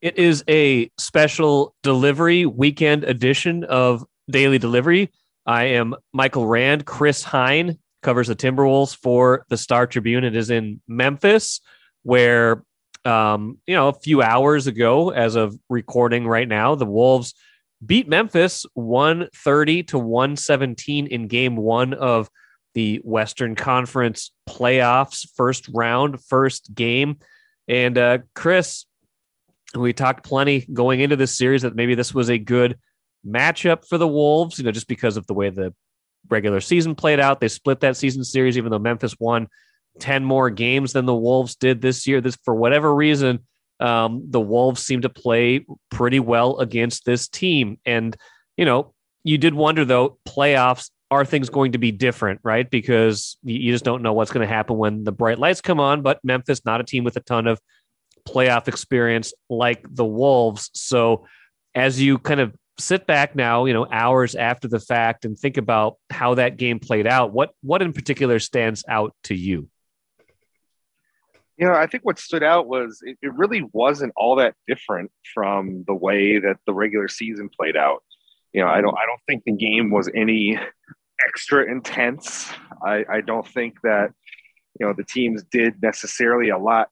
It is a special delivery weekend edition of Daily Delivery. I am Michael Rand. Chris Hine covers the Timberwolves for the Star Tribune. It is in Memphis, where um, you know a few hours ago, as of recording right now, the Wolves beat Memphis 130 to 117 in game one of the Western Conference playoffs, first round, first game. And uh, Chris, we talked plenty going into this series that maybe this was a good matchup for the Wolves, you know, just because of the way the regular season played out. They split that season series, even though Memphis won 10 more games than the Wolves did this year. This, for whatever reason, um, the Wolves seem to play pretty well against this team. And, you know, you did wonder though, playoffs, are things going to be different, right? Because you just don't know what's going to happen when the bright lights come on. But Memphis, not a team with a ton of playoff experience like the Wolves. So as you kind of sit back now, you know, hours after the fact and think about how that game played out, what what in particular stands out to you? You know, I think what stood out was it, it really wasn't all that different from the way that the regular season played out. You know, I don't I don't think the game was any extra intense. I, I don't think that you know the teams did necessarily a lot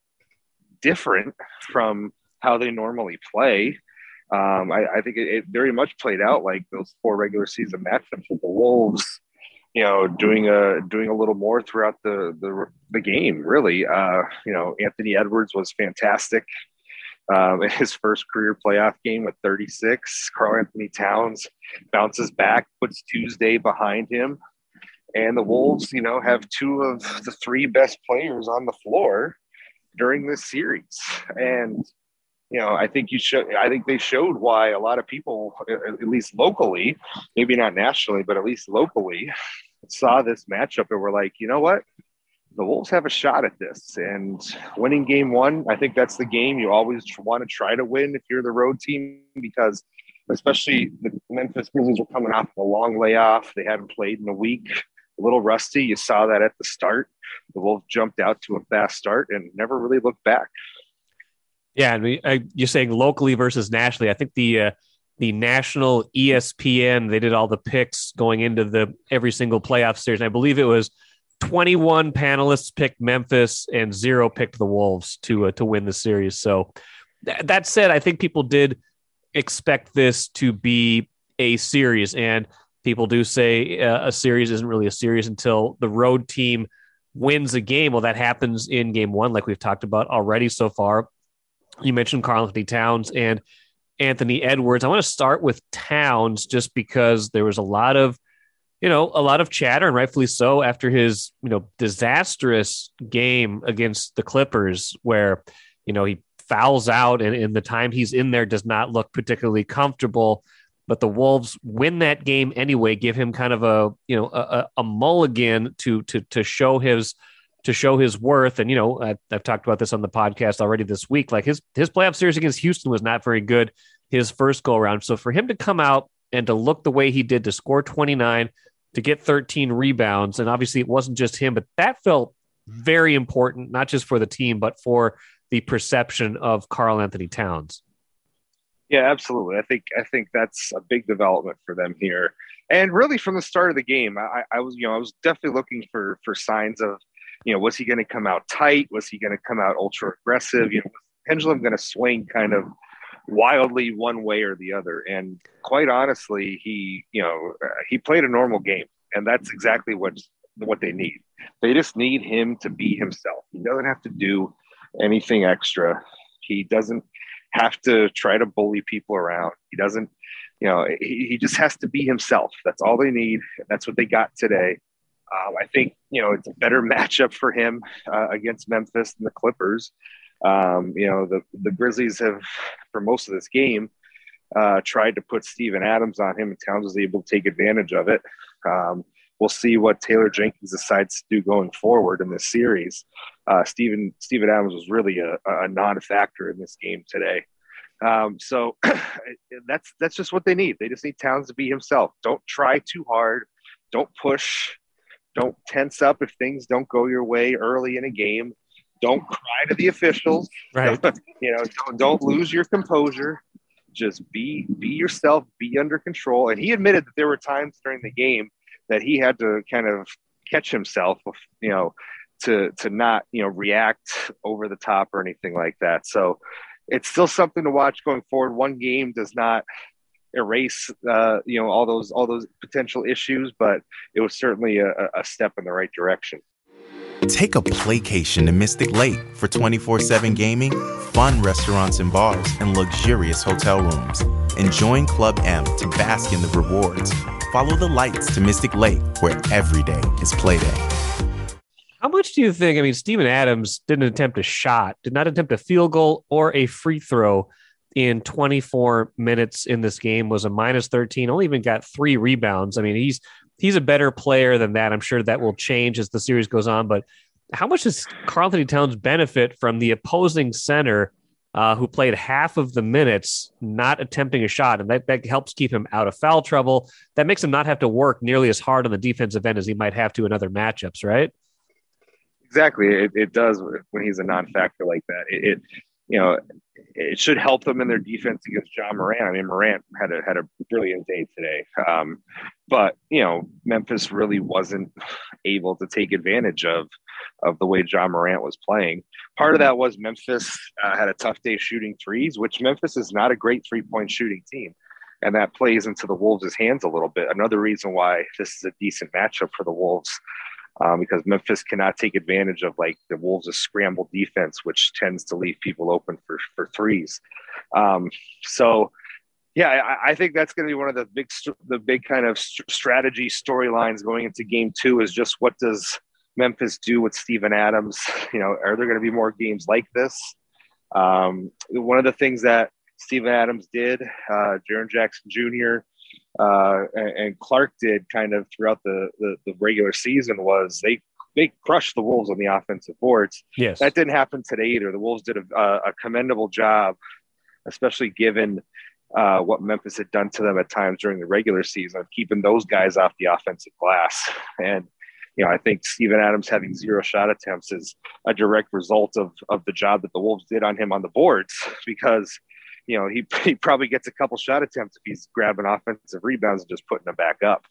different from how they normally play. Um, I, I, think it, it, very much played out like those four regular season matchups with the Wolves. You know, doing a doing a little more throughout the the, the game. Really, uh, you know, Anthony Edwards was fantastic. Um, in his first career playoff game with 36, Karl-Anthony Towns bounces back, puts Tuesday behind him, and the Wolves, you know, have two of the three best players on the floor during this series. And you know, I think you should. I think they showed why a lot of people, at least locally, maybe not nationally, but at least locally, saw this matchup and were like, you know what, the Wolves have a shot at this. And winning game one, I think that's the game you always want to try to win if you're the road team because especially the Memphis Grizzlies were coming off a long layoff. They hadn't played in a week a little rusty. You saw that at the start. The Wolves jumped out to a fast start and never really looked back. Yeah, I mean, I, you're saying locally versus nationally. I think the uh, the national ESPN they did all the picks going into the every single playoff series. And I believe it was 21 panelists picked Memphis and zero picked the Wolves to uh, to win the series. So th- that said, I think people did expect this to be a series, and people do say uh, a series isn't really a series until the road team wins a game. Well, that happens in game one, like we've talked about already so far. You mentioned Karl-Anthony Towns and Anthony Edwards. I want to start with Towns just because there was a lot of, you know, a lot of chatter, and rightfully so, after his, you know, disastrous game against the Clippers, where, you know, he fouls out and, in the time he's in there does not look particularly comfortable but the Wolves win that game anyway, give him kind of a you know a, a mulligan to to to show his to show his worth. And you know, I, I've talked about this on the podcast already this week. Like his his playoff series against Houston was not very good his first go around. So for him to come out and to look the way he did, to score 29, to get 13 rebounds, and obviously it wasn't just him, but that felt very important, not just for the team, but for the perception of Karl-Anthony Towns. Yeah, absolutely. I think I think that's a big development for them here. And really, from the start of the game, I, I was you know I was definitely looking for for signs of you know was he going to come out tight? Was he going to come out ultra aggressive? You know, was pendulum going to swing kind of wildly one way or the other? And quite honestly, he you know uh, he played a normal game, and that's exactly what what they need. They just need him to be himself. He doesn't have to do anything extra. He doesn't have to try to bully people around. He doesn't, you know, he, he just has to be himself. That's all they need. That's what they got today. Um, I think, you know, it's a better matchup for him uh, against Memphis than the Clippers. Um, you know, the, the Grizzlies have, for most of this game, uh, tried to put Steven Adams on him, and Towns was able to take advantage of it. Um, we'll see what Taylor Jenkins decides to do going forward in this series. Uh, Stephen Steven Adams was really a, a non-factor in this game today. Um, so that's that's just what they need. They just need Towns to be himself. Don't try too hard. Don't push. Don't tense up if things don't go your way early in a game. don't cry to the officials. Right. you know, don't, don't lose your composure. Just be be yourself, be under control. And he admitted that there were times during the game that he had to kind of catch himself, you know, to to not you know react over the top or anything like that. So it's still something to watch going forward. One game does not erase uh, you know all those all those potential issues, but it was certainly a, a step in the right direction. Take a playcation to Mystic Lake for 24 7 gaming, fun restaurants and bars, and luxurious hotel rooms. And join Club M to bask in the rewards. Follow the lights to Mystic Lake, where every day is playday. How much do you think? I mean, Steven Adams didn't attempt a shot, did not attempt a field goal or a free throw in 24 minutes in this game. Was a minus 13. Only even got three rebounds. I mean, he's he's a better player than that. I'm sure that will change as the series goes on. But how much does Karl-Anthony Towns benefit from the opposing center? Uh, who played half of the minutes not attempting a shot, and that, that helps keep him out of foul trouble. That makes him not have to work nearly as hard on the defensive end as he might have to in other matchups, right? exactly. It, it does when he's a non-factor like that. It, it, you know, it should help them in their defense against Ja Morant. I mean, Morant had a had a brilliant day today, um, but you know, Memphis really wasn't able to take advantage of of the way Ja Morant was playing. Part of that was Memphis uh, had a tough day shooting threes, which Memphis is not a great three point shooting team. And that plays into the Wolves' hands a little bit. Another reason why this is a decent matchup for the Wolves um, because Memphis cannot take advantage of like the Wolves' scramble defense, which tends to leave people open for for threes. Um, so, yeah, I, I, think that's going to be one of the big the big kind of strategy storylines going into Game Two is just what does Memphis do with Steven Adams? You know, are there going to be more games like this? Um, one of the things that Steven Adams did, uh, Jaren Jackson Jr uh, and, and, Clarke did kind of throughout the, the, the regular season was they they crushed the Wolves on the offensive boards. Yes, that didn't happen today either. The Wolves did a, a commendable job, especially given uh, what Memphis had done to them at times during the regular season, of keeping those guys off the offensive glass. And you know, I think Steven Adams having zero shot attempts is a direct result of of the job that the Wolves did on him on the boards because you know, he, he probably gets a couple shot attempts if he's grabbing offensive rebounds and just putting them back up.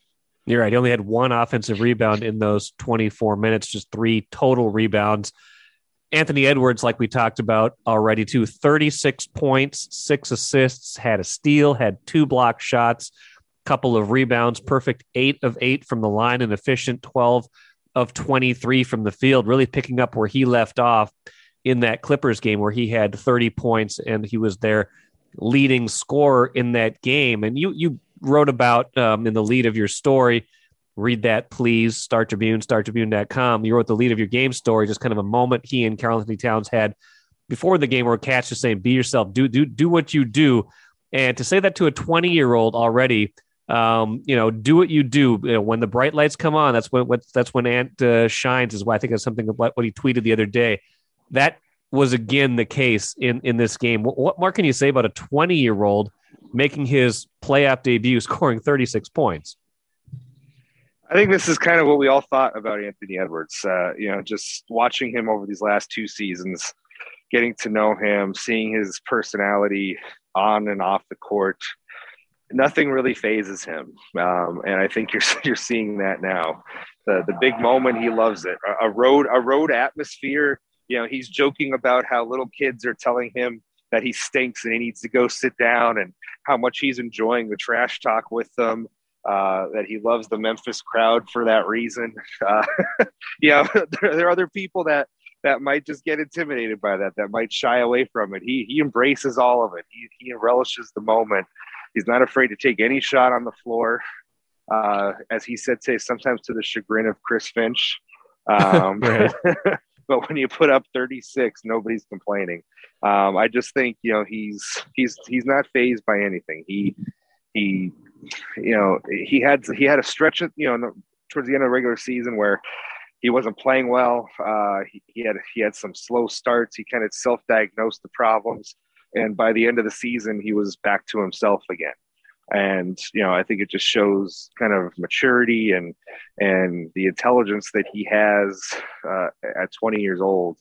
You're right. He only had one offensive rebound in those 24 minutes, just three total rebounds. Anthony Edwards, like we talked about already, too, 36 points, six assists, had a steal, had two block shots, couple of rebounds, perfect eight of eight from the line, and efficient 12 of 23 from the field, really picking up where he left off in that Clippers game where he had 30 points and he was their leading scorer in that game. And you you wrote about um, in the lead of your story. Read that, please. Star Tribune, StarTribune.com. You wrote the lead of your game story, just kind of a moment he and Karl-Anthony Towns had before the game where Catch just saying, "Be yourself, do do do what you do," and to say that to a 20 year old already, um, you know, do what you do. You know, when the bright lights come on, that's when what, that's when Ant uh, shines. Is why I think it's something of what he tweeted the other day. That was again the case in in this game. What, what more can you say about a 20 year old making his playoff debut, scoring 36 points? I think this is kind of what we all thought about Anthony Edwards. Uh, you know, just watching him over these last two seasons, getting to know him, seeing his personality on and off the court. Nothing really phases him, um, and I think you're you're seeing that now. The the big moment, he loves it. A, a road a road atmosphere you know, he's joking about how little kids are telling him that he stinks and he needs to go sit down and how much he's enjoying the trash talk with them. Uh, that he loves the Memphis crowd for that reason. Uh, you know, there, there, are other people that that might just get intimidated by that, that might shy away from it. He he embraces all of it. He he relishes the moment. He's not afraid to take any shot on the floor. Uh, as he said today, sometimes to the chagrin of Chris Finch. Um, but when you put up 36, nobody's complaining. Um, I just think you know he's he's he's not phased by anything. He he you know he had he had a stretch of, you know towards the end of the regular season where he wasn't playing well. Uh, he, he had he had some slow starts. He kind of self-diagnosed the problems, and by the end of the season, he was back to himself again and you know i think it just shows kind of maturity and and the intelligence that he has uh, at 20 years old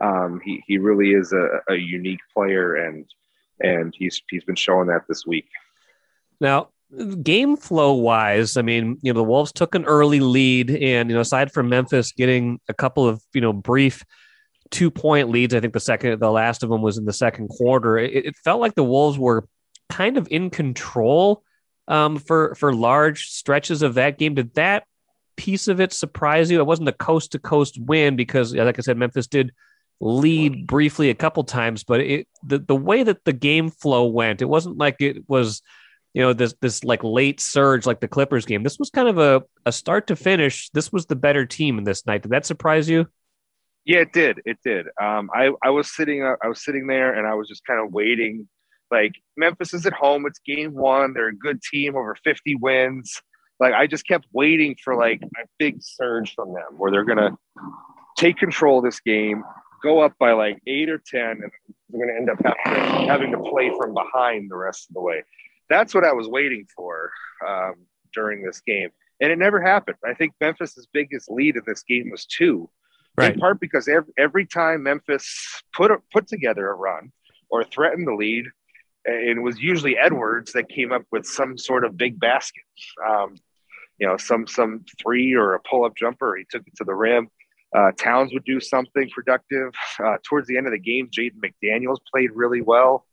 Um, he he really is a, a unique player, and and he's he's been showing that this week. Now, game flow wise, I mean, you know, the Wolves took an early lead, and you know, aside from Memphis getting a couple of you know brief two point leads, I think the second, the last of them was in the second quarter. It, it felt like the Wolves were kind of in control um, for for large stretches of that game. Did that piece of it surprise you? It wasn't a coast to coast win because, like I said, Memphis did lead briefly a couple times, but it the, the way that the game flow went, it wasn't like it was, you know, this this like late surge like the Clippers game. This was kind of a, a start to finish. This was the better team in this night. Did that surprise you? Yeah, it did. It did. Um, I I was sitting uh, I was sitting there and I was just kind of waiting. Like Memphis is at home. It's game one. They're a good team, over fifty wins. Like I just kept waiting for like a big surge from them where they're gonna take control of this game, go up by like eight or 10, and going to end up having, having to play from behind the rest of the way. That's what I was waiting for um, during this game. And it never happened. I think Memphis's biggest lead in this game was two, right. in part because every, every time Memphis put, a, put together a run or threatened the lead, it was usually Edwards that came up with some sort of big basket. Um, you know, some some three or a pull up jumper. He took it to the rim. Uh, Towns would do something productive. Uh, towards the end of the game, Jaden McDaniels played really well.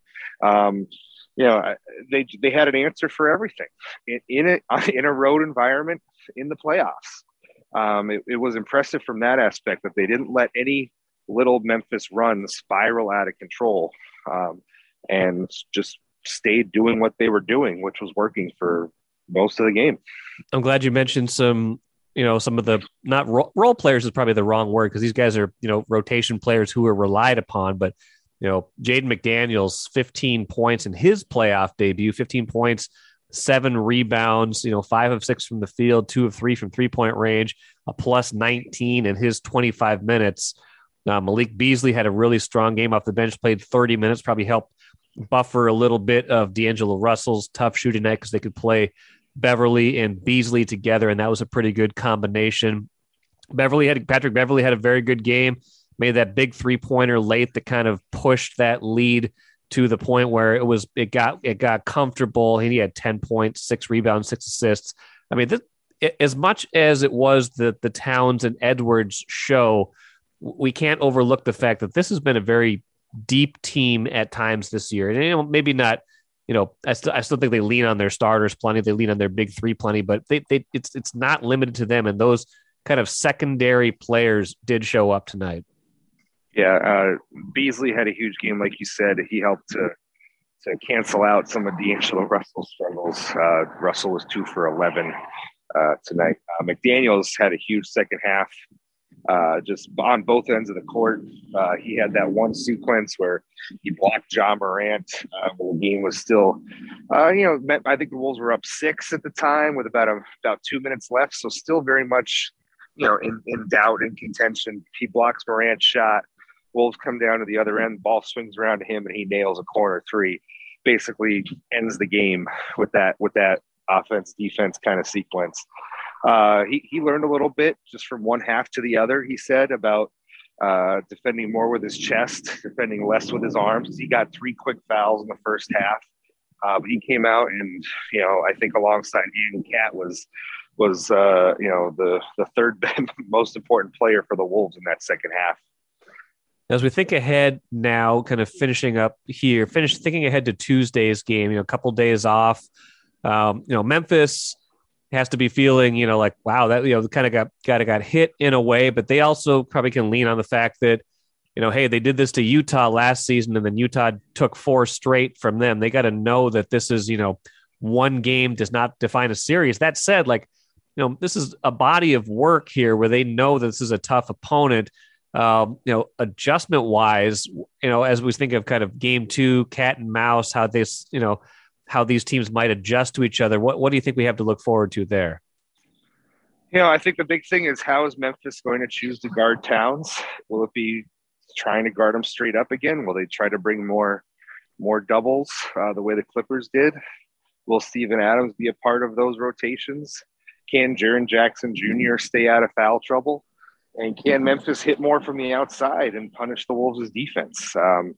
Um, you know, they they had an answer for everything in, in a in a road environment in the playoffs. Um, it, it, was impressive from that aspect that they didn't let any little Memphis run spiral out of control, um, and just stayed doing what they were doing, which was working for most of the game. I'm glad you mentioned some you know some of the not ro- role players is probably the wrong word because these guys are you know rotation players who are relied upon but you know Jaden McDaniels 15 points in his playoff debut 15 points seven rebounds you know five of six from the field two of three from three point range a plus 19 in his 25 minutes uh, Malik Beasley had a really strong game off the bench played 30 minutes probably helped buffer a little bit of D'Angelo Russell's tough shooting night because they could play Beverley and Beasley together, and that was a pretty good combination. Beverley had Patrick Beverley had a very good game, made that big three pointer late that kind of pushed that lead to the point where it was it got it got comfortable. He had ten points, six rebounds, six assists. I mean, this, as much as it was the the Towns and Edwards show, we can't overlook the fact that this has been a very deep team at times this year, and you know, maybe not you know, I still I still think they lean on their starters plenty. They lean on their big three plenty, but they they it's it's not limited to them. And those kind of secondary players did show up tonight. Yeah, uh, Beasley had a huge game, like you said. He helped to to cancel out some of D'Angelo Russell's struggles. Uh, Russell was two for eleven uh, tonight. Uh, McDaniels had a huge second half uh, just on both ends of the court. Uh, he had that one sequence where he blocked Ja Morant when the game was still, you know, I think the Wolves were up six at the time with about a, about two minutes left, so still very much, you know, in, in doubt and contention. He blocks Morant's shot. Wolves come down to the other end. Ball swings around to him, and he nails a corner three. Basically, ends the game with that with that offense defense kind of sequence. Uh, he, he learned a little bit just from one half to the other, he said, about uh, defending more with his chest, defending less with his arms. He got three quick fouls in the first half. Uh, but he came out and, you know, I think alongside Ian Cat was was uh, you know the the third most important player for the Wolves in that second half. As we think ahead now, kind of finishing up here, finish thinking ahead to Tuesday's game. You know, a couple days off. Um, you know, Memphis has to be feeling, you know, like, wow, that, you know, kind of got, of got hit in a way, but they also probably can lean on the fact that, you know, hey, they did this to Utah last season and then Utah took four straight from them. They got to know that this is, you know, one game does not define a series. That said, like, you know, this is a body of work here where they know this is a tough opponent. Um, you know, adjustment wise, you know, as we think of kind of game two, cat and mouse, how this, you know, how these teams might adjust to each other. What what do you think we have to look forward to there? You know, I think the big thing is how is Memphis going to choose to guard Towns? Will it be trying to guard them straight up again? Will they try to bring more more doubles uh, the way the Clippers did? Will Steven Adams be a part of those rotations? Can Jaren Jackson Jr. stay out of foul trouble? And can Memphis hit more from the outside and punish the Wolves' defense? Um,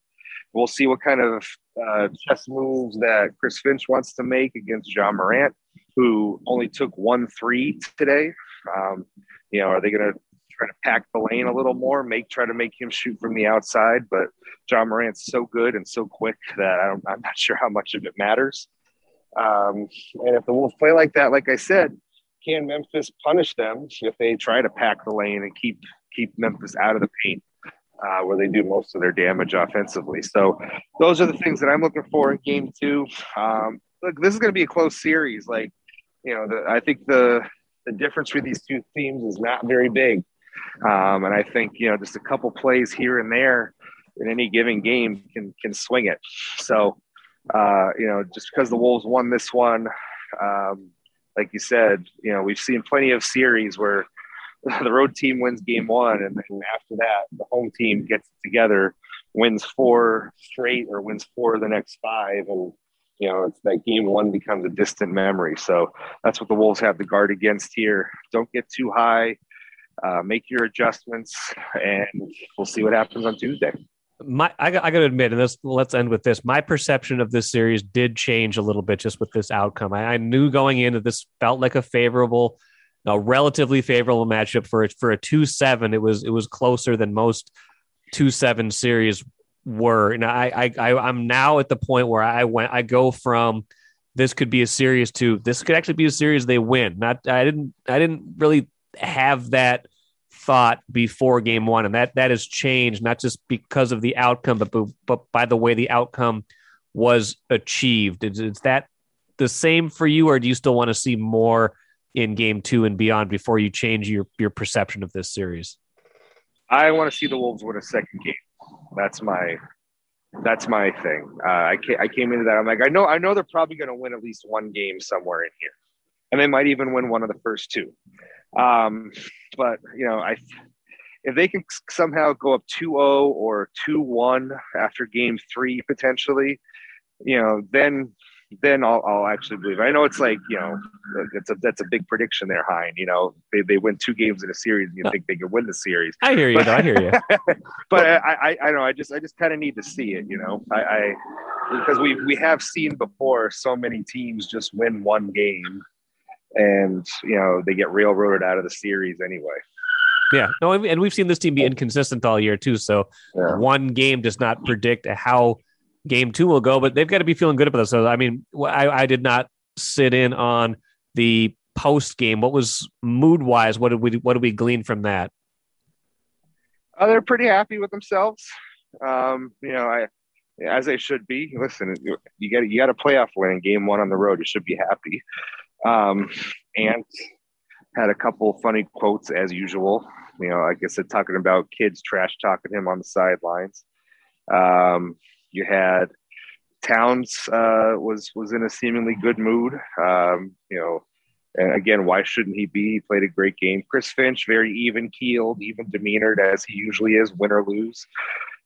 we'll see what kind of uh, chess moves that Chris Finch wants to make against Ja Morant, who only took one three today. Um, you know, are they going to try to pack the lane a little more, make try to make him shoot from the outside? But Ja Morant's so good and so quick that I am not sure how much of it matters. Um, and if the Wolves play like that, like I said, can Memphis punish them if they try to pack the lane and keep keep Memphis out of the paint, uh, where they do most of their damage offensively? So those are the things that I'm looking for in Game Two. Um, look, this is going to be a close series. Like you know, the, I think the the difference with these two teams is not very big, um, and I think you know just a couple plays here and there in any given game can can swing it. So uh, you know, just because the Wolves won this one, um, like you said, you know, we've seen plenty of series where the road team wins game one, and then after that, the home team gets together, wins four straight, or wins four of the next five, and you know, it's that game one becomes a distant memory. So that's what the Wolves have to guard against here. Don't get too high. Uh, make your adjustments, and we'll see what happens on Tuesday my I, I got to admit, and this let's end with this. My perception of this series did change a little bit just with this outcome. I, I knew going in that this felt like a favorable, a relatively favorable matchup for for a two seven. It was it was closer than most two seven series were. And I, I I I'm now at the point where I went I go from this could be a series to this could actually be a series they win. Not I didn't I didn't really have that thought before game one, and that that has changed not just because of the outcome, but but by the way the outcome was achieved. Is, is that the same for you, or do you still want to see more in game two and beyond before you change your your perception of this series? I want to see the Wolves win a second game. That's my that's my thing. Uh, I came, I came into that. I'm like, I know I know they're probably going to win at least one game somewhere in here, and they might even win one of the first two. Um, but you know, I if they can somehow go up 2-0 or 2-1 after game three potentially, you know, then then I'll, I'll actually believe. I know it's like you know, it's a that's a big prediction there, Hine. You know, they, they win two games in a series, and you think they can win the series. I hear you. But, I hear you. but I, I I know I just I just kind of need to see it. You know, I, I because we we have seen before so many teams just win one game and you know they get railroaded out of the series anyway. Yeah, no, and we've seen this team be inconsistent all year too. So yeah. one game does not predict how game two will go, but they've got to be feeling good about this. So I mean, I, I did not sit in on the post game. What was mood wise? What did we what did we glean from that? Uh, they're pretty happy with themselves. Um, you know, I as they should be. Listen, you got you got a playoff win in game one on the road. You should be happy. Um, and had a couple funny quotes as usual. You know, like I said, talking about kids trash talking him on the sidelines. Um, you had Towns uh, was was in a seemingly good mood. Um, you know, and again, why shouldn't he be? He played a great game. Chris Finch, very even keeled, even demeanored as he usually is, win or lose.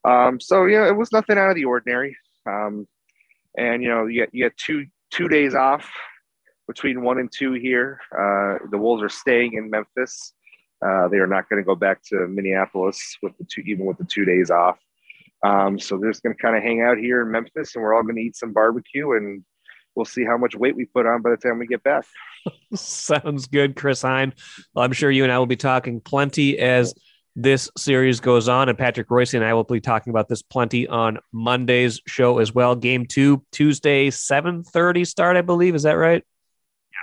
Um, so yeah, it was nothing out of the ordinary. Um, and you know, you get you get two two days off between one and two here. Uh, the Wolves are staying in Memphis. Uh, they are not going to go back to Minneapolis with the two, even with the two days off. Um, so they're just going to kind of hang out here in Memphis, and we're all going to eat some barbecue, and we'll see how much weight we put on by the time we get back. Sounds good, Chris Hine. Well, I'm sure you and I will be talking plenty as this series goes on, and Patrick Reusse and I will be talking about this plenty on Monday's show as well. Game two, Tuesday, 7:30 start, I believe. Is that right?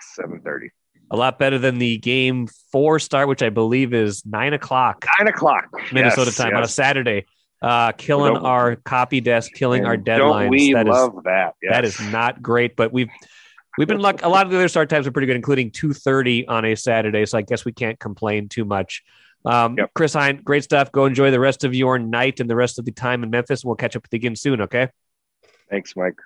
Seven thirty. A lot better than the game four start, which I believe is nine o'clock. Nine o'clock Minnesota yes, time yes. on a Saturday. Uh, killing don't, our copy desk, killing our deadlines. we that love is, that? Yes. That is not great, but we've we've been luck. A lot of the other start times are pretty good, including two thirty on a Saturday. So I guess we can't complain too much. Um, yep. Chris Hine, great stuff. Go enjoy the rest of your night and the rest of the time in Memphis. We'll catch up with you again soon. Okay. Thanks, Mike.